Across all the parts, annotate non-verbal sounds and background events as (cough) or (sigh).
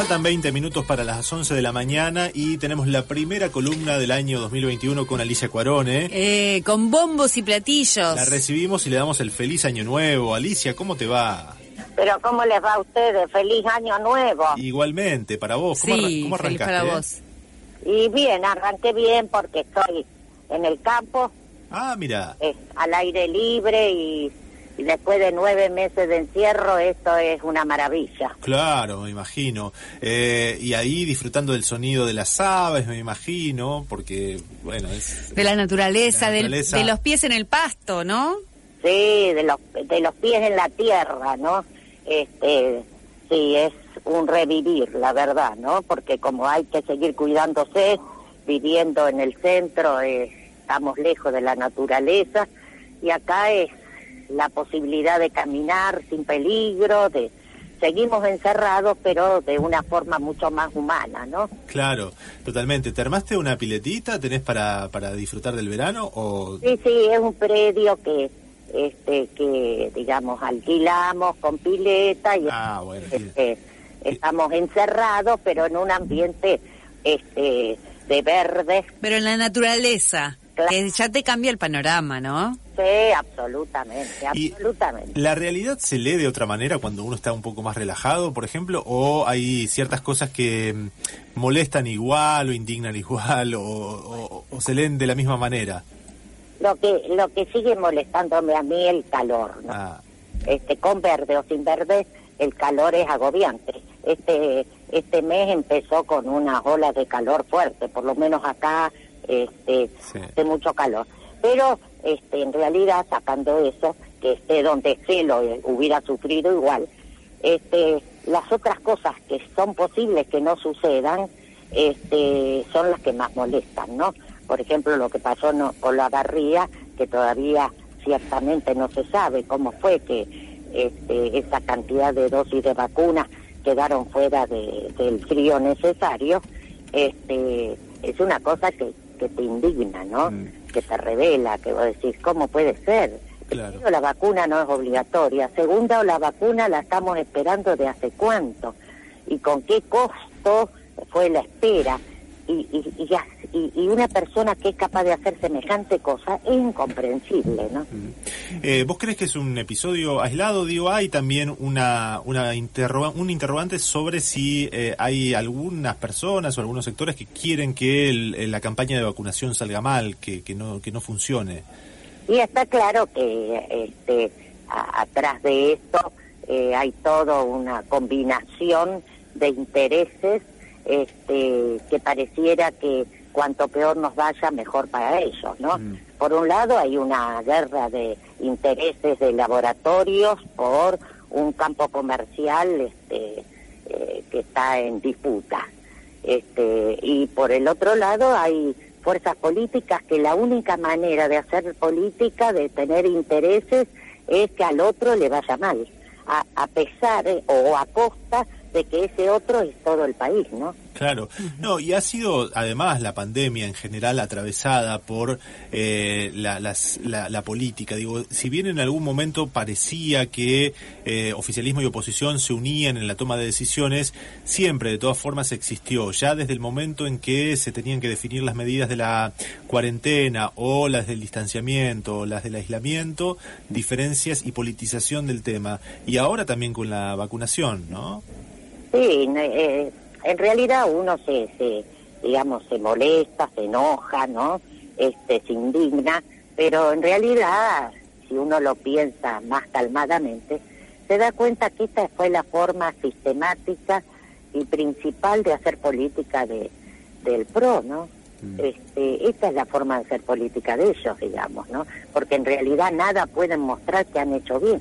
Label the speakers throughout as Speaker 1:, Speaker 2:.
Speaker 1: Faltan 20 minutos para las 11 de la mañana y tenemos la primera columna del año 2021 con Alicia Cuarone.
Speaker 2: Eh, con bombos y platillos.
Speaker 1: La recibimos y le damos el feliz año nuevo. Alicia, ¿cómo te va?
Speaker 3: Pero ¿cómo les va a ustedes? Feliz año nuevo.
Speaker 1: Igualmente, para vos. ¿Cómo,
Speaker 2: sí,
Speaker 1: cómo
Speaker 2: feliz
Speaker 1: arrancaste?
Speaker 2: para
Speaker 1: eh?
Speaker 2: vos.
Speaker 3: Y bien, arranqué bien porque estoy en el campo,
Speaker 1: Ah, mira.
Speaker 3: eh, al aire libre y, y después de nueve meses de encierro esto es una maravilla.
Speaker 1: Claro, me imagino. Eh, y ahí disfrutando del sonido de las aves, me imagino, porque, bueno, es...
Speaker 2: De la naturaleza,
Speaker 1: La
Speaker 2: del-
Speaker 1: naturaleza.
Speaker 2: de los pies en el pasto, ¿no?
Speaker 3: Sí, de los, de los pies en la tierra, ¿no? Este, sí, es un revivir, la verdad, ¿no? Porque como hay que seguir cuidándose, viviendo en el centro, eh, estamos lejos de la naturaleza y acá es la posibilidad de caminar sin peligro, de seguimos encerrados, pero de una forma mucho más humana, ¿no?
Speaker 1: Claro, totalmente. ¿Te armaste una piletita? ¿Tenés para, para disfrutar del verano? O...
Speaker 3: Sí, sí, es un predio que, este, que digamos alquilamos con pileta y
Speaker 1: Ah, bueno.
Speaker 3: este, estamos encerrados, pero en un ambiente, este, de verde.
Speaker 2: Pero en la naturaleza,
Speaker 3: Claro.
Speaker 2: que ya te cambia el panorama, ¿no?
Speaker 3: Sí, absolutamente,
Speaker 1: Y-
Speaker 3: absolutamente.
Speaker 1: ¿La realidad se lee de otra manera cuando uno está un poco más relajado, por ejemplo? ¿O hay ciertas cosas que mm, molestan igual o indignan igual o, o- o se leen de la misma manera?
Speaker 3: Lo que, lo que sigue molestándome a mí el calor, ¿no?
Speaker 1: Ah,
Speaker 3: este con verde o sin verde el calor es agobiante este este mes empezó con una ola de calor fuerte por lo menos acá este
Speaker 1: Sí.
Speaker 3: hace mucho calor. Pero este en realidad sacando eso que esté donde se lo eh, hubiera sufrido igual este las otras cosas que son posibles que no sucedan este son las que más molestan no por ejemplo lo que pasó no, con la barría que todavía ciertamente no se sabe cómo fue que este, esa cantidad de dosis de vacunas quedaron fuera de- del frío necesario. Este es una cosa que, que te indigna no
Speaker 1: Mm.
Speaker 3: que te revela que vos decís cómo puede ser
Speaker 1: Claro.
Speaker 3: Primero, la vacuna no es obligatoria. Segunda, la vacuna la estamos esperando de hace cuánto. Y con qué costo fue la espera. Y, y, y, y- y una persona que es capaz de hacer semejante cosa es incomprensible, ¿no?
Speaker 1: Eh, ¿Vos crees que es un episodio aislado? Digo, hay también una, una interroga- un interrogante sobre si eh, hay algunas personas o algunos sectores que quieren que el- la campaña de vacunación salga mal, que, que, no, que no funcione.
Speaker 3: Y está claro que este, a- atrás de esto eh, hay toda una combinación de intereses este, que pareciera que cuanto peor nos vaya, mejor para ellos, ¿no?
Speaker 1: Mm.
Speaker 3: Por un lado hay una guerra de intereses de laboratorios por un campo comercial este, eh, que está en disputa. Este, y por el otro lado hay fuerzas políticas que la única manera de hacer política, de tener intereses, es que al otro le vaya mal, a, a pesar eh, o a costa de que ese otro es todo el país, ¿no?
Speaker 1: Claro, no, y ha sido además la pandemia en general atravesada por eh, la, las- la- la política. Digo, si bien en algún momento parecía que eh, oficialismo y oposición se unían en la toma de decisiones, siempre de todas formas existió, ya desde el momento en que se tenían que definir las medidas de la cuarentena o las del distanciamiento o las del aislamiento, diferencias y politización del tema. Y ahora también con la vacunación, ¿no?
Speaker 3: Sí, no, eh, en realidad uno se, se, digamos, se molesta, se enoja, ¿no? Este, se indigna, pero en realidad, si uno lo piensa más calmadamente, se da cuenta que esta fue la forma sistemática y principal de hacer política de, del PRO, ¿no? Este, esta es la forma de hacer política de ellos, digamos, ¿no? Porque en realidad nada pueden mostrar que han hecho bien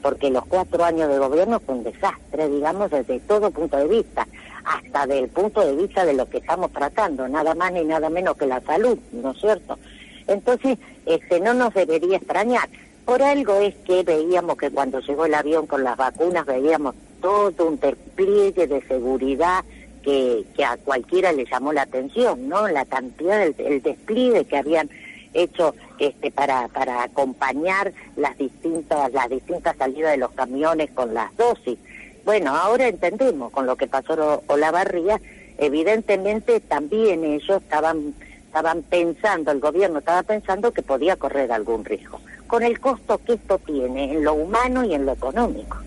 Speaker 3: porque los cuatro años de gobierno fue un desastre, digamos, desde todo punto de vista, hasta del punto de vista de lo que estamos tratando, nada más ni nada menos que la salud, ¿no es cierto? Entonces, este, no nos debería extrañar. Por algo es que veíamos que cuando llegó el avión con las vacunas, veíamos todo un despliegue de seguridad que, que a cualquiera le llamó la atención, ¿no? La cantidad, el, despliegue que habían hecho este para para acompañar las distintas las distintas salidas de los camiones con las dosis Bueno, ahora entendemos con lo que pasó Olavarría, evidentemente también ellos estaban estaban pensando, el gobierno estaba pensando que podía correr algún riesgo, con el costo que esto tiene en lo humano y en lo económico.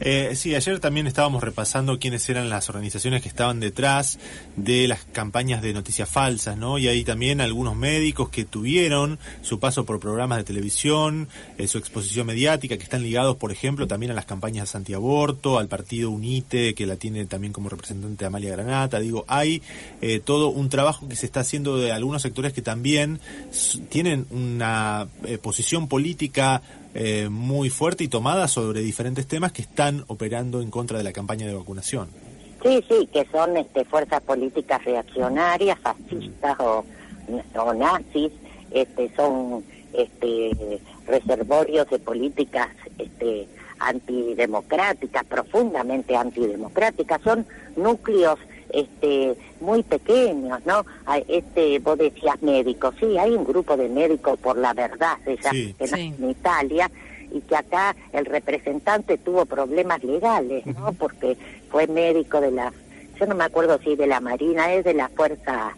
Speaker 1: Eh, sí, ayer también estábamos repasando quiénes eran las organizaciones que estaban detrás de las campañas de noticias falsas, ¿no? Y hay también algunos médicos que tuvieron su paso por programas de televisión, eh, su exposición mediática, que están ligados, por ejemplo, también a las campañas antiaborto, al partido UNITE, que la tiene también como representante Amalia Granata. Digo, hay eh, todo un trabajo que se está haciendo de algunos sectores que también tienen una eh, posición política eh, muy fuerte y tomada sobre diferentes temas que están operando en contra de la campaña de vacunación.
Speaker 3: Sí, sí, que son este, fuerzas políticas reaccionarias, fascistas o, o nazis, este, son este, reservorios de políticas este, antidemocráticas, profundamente antidemocráticas, son núcleos este muy pequeños, ¿no? Este, vos decías médicos, sí, hay un grupo de médicos por la verdad, en Italia, y que acá el representante tuvo problemas legales, ¿no? Porque fue médico de la, yo no me acuerdo si de la Marina, es de la Fuerza,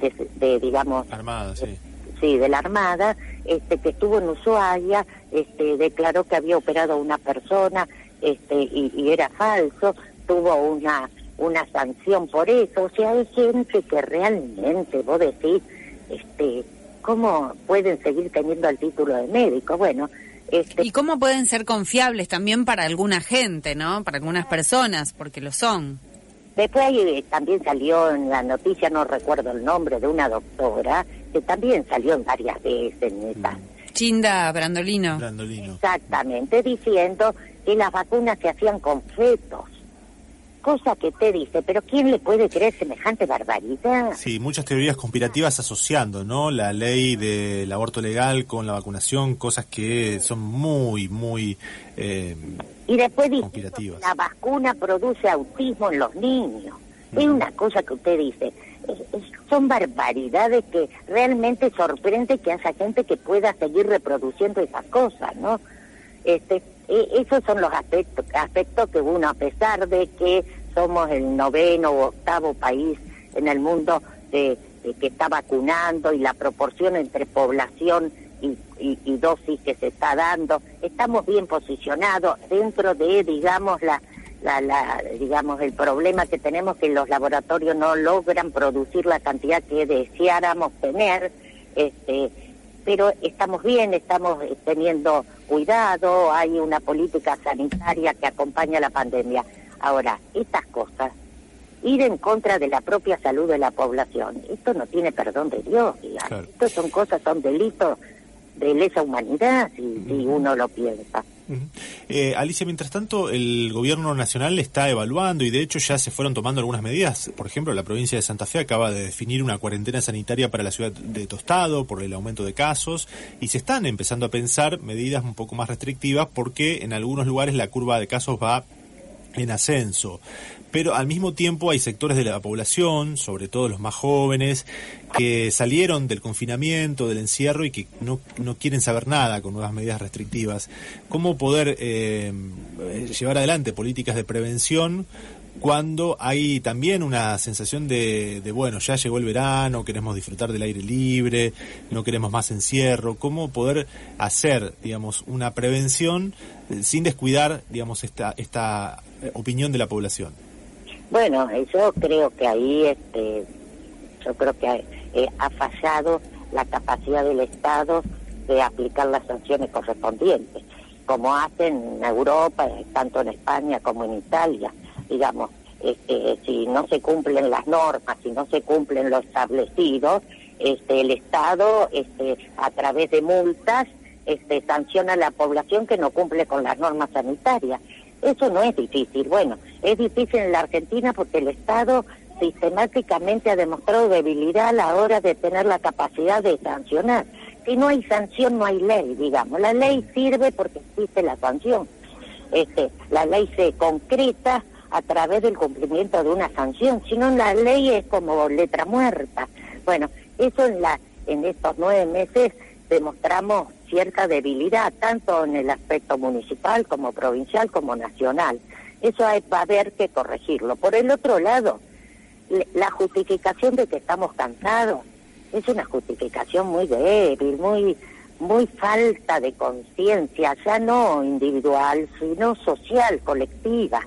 Speaker 3: de, digamos...
Speaker 1: Armada, sí.
Speaker 3: Sí, de la Armada, este, que estuvo en Ushuaia, este, declaró que había operado a una persona, este, y, y era falso, tuvo una una sanción por eso. O sea, hay gente que realmente, vos decís, este, ¿cómo pueden seguir teniendo el título de médico? Bueno, este...
Speaker 2: ¿Y cómo pueden ser confiables también para alguna gente, ¿no? Para algunas personas, porque lo son.
Speaker 3: Después eh, también salió en la noticia, no recuerdo el nombre, de una doctora, que también salió en varias veces en esta... Mm.
Speaker 2: Chinda Brandolino.
Speaker 1: Brandolino.
Speaker 3: Exactamente, diciendo que las vacunas se hacían con fetos cosa que te dice, pero ¿quién le puede creer semejante barbaridad?
Speaker 1: Sí, muchas teorías conspirativas asociando, ¿no? La ley del aborto legal con la vacunación, cosas que son muy, muy eh,
Speaker 3: y después dice, la vacuna produce autismo en los niños. Es una cosa que usted dice, son barbaridades que realmente sorprende que haya gente que pueda seguir reproduciendo esas cosas, ¿no? Este, esos son los aspectos, que uno, a pesar de que somos el noveno o octavo país en el mundo que está vacunando y la proporción entre población y, dosis que se está dando, estamos bien posicionados dentro de, digamos, la, digamos, el problema que tenemos que los laboratorios no logran producir la cantidad que deseáramos tener, este, pero estamos bien, estamos eh, teniendo cuidado, hay una política sanitaria que acompaña la pandemia. Ahora, estas cosas, ir en contra de la propia salud de la población, esto no tiene perdón de Dios, digamos. Esto son cosas, son delitos de lesa humanidad, si uno lo piensa.
Speaker 1: Eh, Alicia, mientras tanto, el gobierno nacional está evaluando y de hecho ya se fueron tomando algunas medidas. Por ejemplo, la provincia de Santa Fe acaba de definir una cuarentena sanitaria para la ciudad de Tostado por el aumento de casos y se están empezando a pensar medidas un poco más restrictivas porque en algunos lugares la curva de casos va en ascenso pero al mismo tiempo hay sectores de la población, sobre todo los más jóvenes, que salieron del confinamiento, del encierro y que no, no quieren saber nada con nuevas medidas restrictivas. ¿Cómo poder eh, llevar adelante políticas de prevención cuando hay también una sensación de, de, bueno, ya llegó el verano, queremos disfrutar del aire libre, no queremos más encierro, cómo poder hacer, digamos, una prevención eh, sin descuidar, digamos, esta, esta eh, opinión de la población.
Speaker 3: Bueno, yo creo que ahí, este, yo creo que eh, ha fallado la capacidad del Estado de aplicar las sanciones correspondientes, como hacen en Europa, tanto en España como en Italia. Digamos, este, si no se cumplen las normas, si no se cumplen lo establecido, este, el Estado, este, a través de multas, este, sanciona a la población que no cumple con las normas sanitarias. Eso no es difícil. Bueno, es difícil en la Argentina porque el Estado sistemáticamente ha demostrado debilidad a la hora de tener la capacidad de sancionar. Si no hay sanción, no hay ley, digamos. La ley sirve porque existe la sanción. Este, la ley se concreta a través del cumplimiento de una sanción, si no la ley es como letra muerta. Bueno, eso en, la, en estos nueve meses demostramos cierta debilidad, tanto en el aspecto municipal como provincial como nacional. Eso va a haber que corregirlo. Por el otro lado, la justificación de que estamos cansados es una justificación muy débil, muy muy falta de conciencia, ya no individual, sino social, colectiva,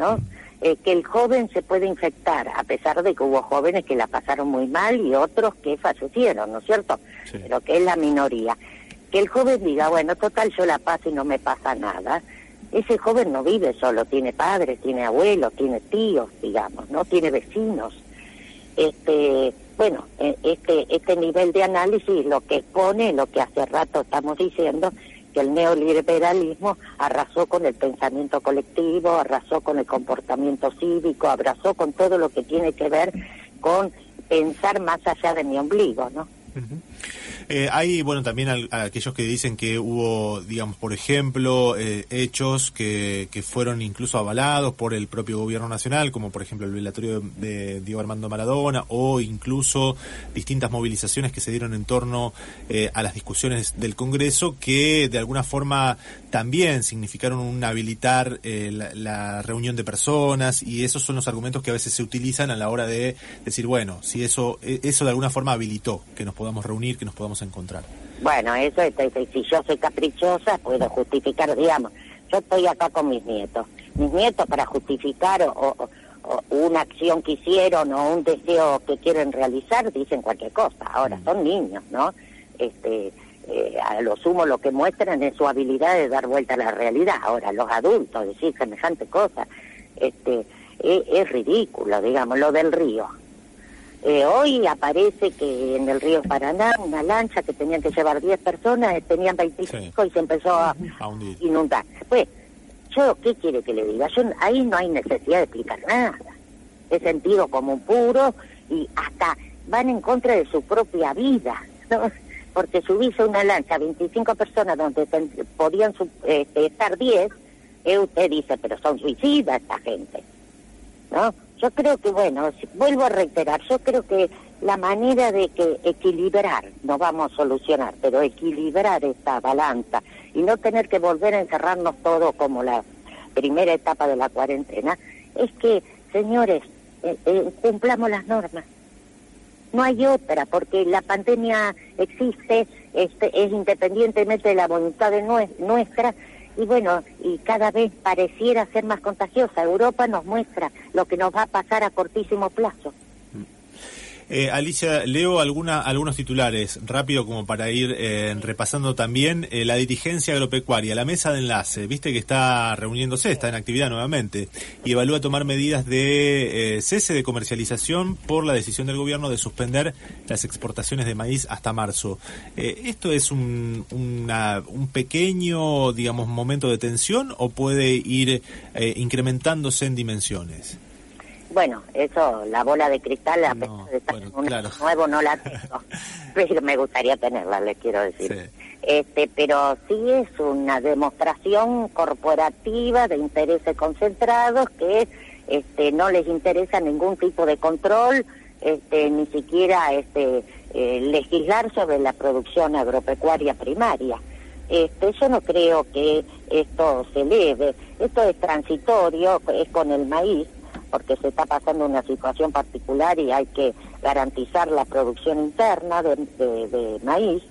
Speaker 3: ¿no? Eh, que el joven se puede infectar, a pesar de que hubo jóvenes que la pasaron muy mal y otros que fallecieron, ¿no es cierto? Pero que es la minoría. Que el joven diga, bueno, total, yo la paso y no me pasa nada. Ese joven no vive solo, tiene padres, tiene abuelos, tiene tíos, digamos, ¿no? Tiene vecinos. Este, bueno, e, este, este nivel de análisis lo que expone, lo que hace rato estamos diciendo, que el neoliberalismo arrasó con el pensamiento colectivo, arrasó con el comportamiento cívico, abrazó con todo lo que tiene que ver con pensar más allá de mi ombligo, ¿no?
Speaker 1: Eh, hay, bueno, también aquellos que dicen que hubo, digamos, por ejemplo, eh, hechos que, que fueron incluso avalados por el propio gobierno nacional, como por ejemplo el velatorio de, Diego Armando Maradona, o incluso distintas movilizaciones que se dieron en torno eh, a las discusiones del Congreso, que de alguna forma también significaron un habilitar la, la reunión de personas, y esos son los argumentos que a veces se utilizan a la hora de decir, bueno, si eso, eso de alguna forma habilitó que nos podamos reunir, que nos podamos encontrar.
Speaker 3: Bueno, eso, si yo soy caprichosa, puedo justificar, digamos, yo estoy acá con mis nietos. Mis nietos para justificar o, una acción que hicieron o un deseo que quieren realizar, dicen cualquier cosa. Ahora, mm. son niños, ¿no? Este, eh, a lo sumo lo que muestran es su habilidad de dar vuelta a la realidad. Ahora, los adultos, decir semejante cosa, este, es, es ridículo, digamos, lo del río. Eh, hoy aparece que en el río Paraná una lancha que tenían que llevar 10 personas, eh, tenían 25 y se empezó a, inundar. Pues, yo, ¿qué quiere que le diga? Yo, ahí no hay necesidad de explicar nada. Es sentido como un puro y hasta van en contra de su propia vida, ¿no? Porque subirse una lancha 25 personas donde podían este, estar 10, eh, usted dice, pero son suicidas esta gente, ¿no? Yo creo que, bueno, vuelvo a reiterar, yo creo que la manera de que equilibrar, no vamos a solucionar, pero equilibrar esta balanza y no tener que volver a encerrarnos todos como la primera etapa de la cuarentena, es que, señores, eh, eh, cumplamos las normas. No hay otra, porque la pandemia existe, este, es independientemente de la voluntad de nuestra, y bueno, y cada vez pareciera ser más contagiosa. Europa nos muestra lo que nos va a pasar a cortísimo plazo.
Speaker 1: Eh, Alicia, leo alguna, algunos titulares rápido como para ir eh, repasando también eh, la dirigencia agropecuaria, la mesa de enlace, viste que está reuniéndose, está en actividad nuevamente y evalúa tomar medidas de cese de comercialización por la decisión del gobierno de suspender las exportaciones de maíz hasta marzo. ¿Esto es un, un pequeño, digamos, momento de tensión o puede ir incrementándose en dimensiones?
Speaker 3: Bueno, eso, la bola de cristal, a pesar de estar en un nuevo, no la tengo. (laughs) pero me gustaría tenerla, le quiero decir. Este, pero sí es una demostración corporativa de intereses concentrados que este, no les interesa ningún tipo de control, este, ni siquiera este, eh, legislar sobre la producción agropecuaria primaria. Este, yo no creo que esto se eleve. Esto es transitorio, es con el maíz porque se está pasando una situación particular y hay que garantizar la producción interna de, maíz.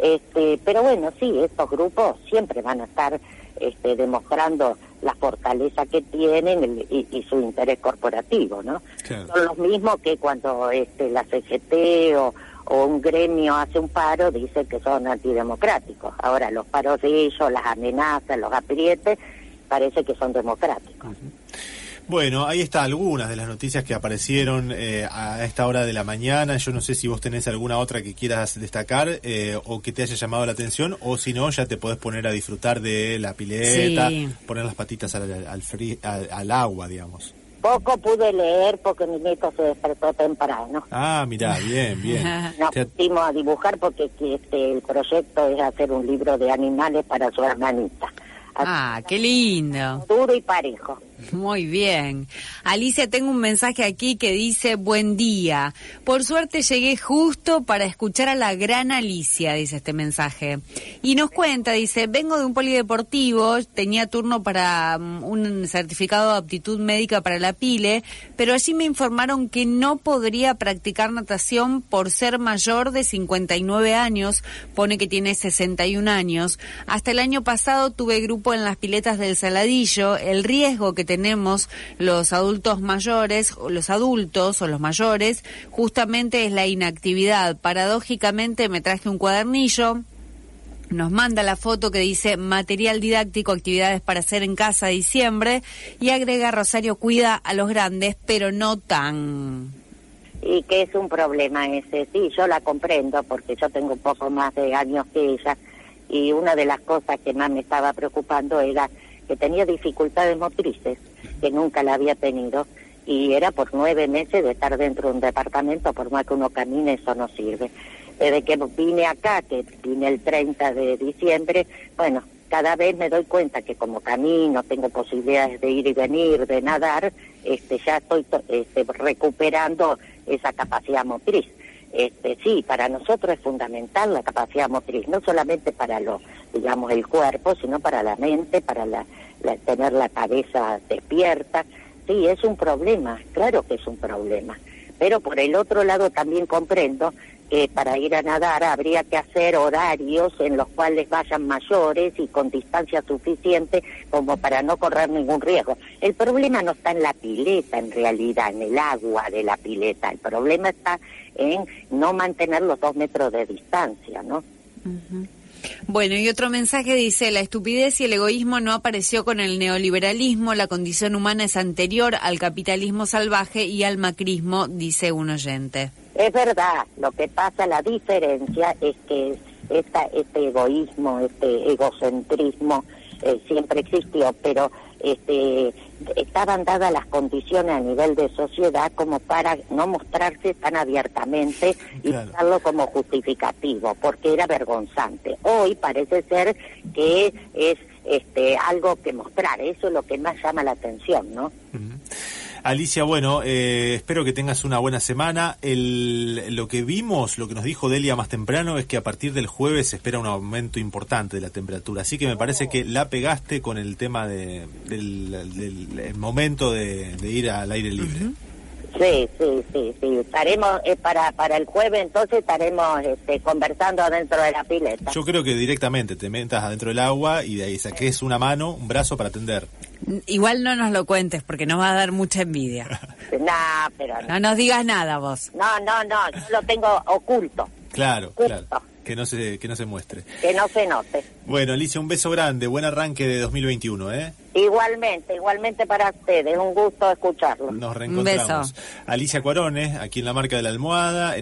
Speaker 3: Este, pero bueno, sí, estos grupos siempre van a estar este, demostrando la fortaleza que tienen y, su interés corporativo, ¿no? Son los mismos que cuando este, la CGT o, un gremio hace un paro, dice que son antidemocráticos. Ahora, los paros de ellos, las amenazas, los aprietes, parece que son democráticos.
Speaker 1: Bueno, ahí está algunas de las noticias que aparecieron eh, a esta hora de la mañana. Yo no sé si vos tenés alguna otra que quieras destacar eh, o que te haya llamado la atención, o si no, ya te podés poner a disfrutar de la pileta, poner las patitas al, al, agua, digamos.
Speaker 3: Poco pude leer porque mi nieto se despertó temprano.
Speaker 1: Ah, mira, bien, bien. (laughs)
Speaker 3: Nos pusimos a dibujar porque este, el proyecto es hacer un libro de animales para su hermanita.
Speaker 2: ah, qué lindo.
Speaker 3: Duro y parejo.
Speaker 2: Muy bien. Alicia, tengo un mensaje aquí que dice, buen día. Por suerte llegué justo para escuchar a la gran Alicia, dice este mensaje. Y nos cuenta, dice, vengo de un polideportivo, tenía turno para um, un certificado de aptitud médica para la PILE, pero allí me informaron que no podría practicar natación por ser mayor de 59 años, pone que tiene 61 años. Hasta el año pasado tuve grupo en las piletas del Saladillo, el riesgo que tenemos los adultos mayores, los adultos o los mayores, justamente es la inactividad. Paradójicamente me traje un cuadernillo, nos manda la foto que dice material didáctico, actividades para hacer en casa diciembre y agrega Rosario cuida a los grandes, pero no tan.
Speaker 3: Y que es un problema ese, sí, yo la comprendo porque yo tengo un poco más de años que ella y una de las cosas que más me estaba preocupando era que tenía dificultades motrices, que nunca la había tenido, y era por nueve meses de estar dentro de un departamento, por más que uno camine, eso no sirve. Desde que vine acá, que vine el 30 de diciembre, bueno, cada vez me doy cuenta que como camino, tengo posibilidades de ir y venir, de nadar, este, ya estoy este, recuperando esa capacidad motriz. Este, sí, para nosotros es fundamental la capacidad motriz, no solamente para lo, digamos, el cuerpo, sino para la mente, para la, tener la cabeza despierta. Sí, es un problema, claro que es un problema. Pero por el otro lado también comprendo que para ir a nadar habría que hacer horarios en los cuales vayan mayores y con distancia suficiente como para no correr ningún riesgo. El problema no está en la pileta en realidad, en el agua de la pileta. El problema está en no mantener los dos metros de distancia, ¿no?
Speaker 2: Bueno, y otro mensaje dice, la estupidez y el egoísmo no apareció con el neoliberalismo, la condición humana es anterior al capitalismo salvaje y al macrismo, dice un oyente.
Speaker 3: Es verdad, lo que pasa, la diferencia es que este egoísmo, este egocentrismo eh, siempre existió, pero este, estaban dadas las condiciones a nivel de sociedad como para no mostrarse tan abiertamente y usarlo como justificativo, porque era vergonzante. Hoy parece ser que es este, algo que mostrar, eso es lo que más llama la atención, ¿no?
Speaker 1: Alicia, bueno, eh, espero que tengas una buena semana. El, lo que vimos, lo que nos dijo Delia más temprano, es que a partir del jueves se espera un aumento importante de la temperatura. Así que me parece que la pegaste con el tema de, del, momento de, ir al aire libre.
Speaker 3: Sí, sí, sí, sí. Estaremos eh, para para el jueves, entonces estaremos este, conversando adentro de la pileta.
Speaker 1: Yo creo que directamente te metas adentro del agua y de ahí saques una mano, un brazo para atender.
Speaker 2: Igual no nos lo cuentes porque nos va a dar mucha envidia. (laughs)
Speaker 3: no, pero
Speaker 2: no. nos digas nada vos.
Speaker 3: No, no, no, yo lo tengo oculto.
Speaker 1: Claro, claro. Que no se que no se muestre.
Speaker 3: Que no se note.
Speaker 1: Bueno, Alicia, un beso grande, buen arranque de 2021, ¿eh?
Speaker 3: Igualmente, igualmente para ustedes, un gusto escucharlo.
Speaker 1: Nos reencontramos. Un beso. Alicia Cuarones, aquí en la marca de la almohada.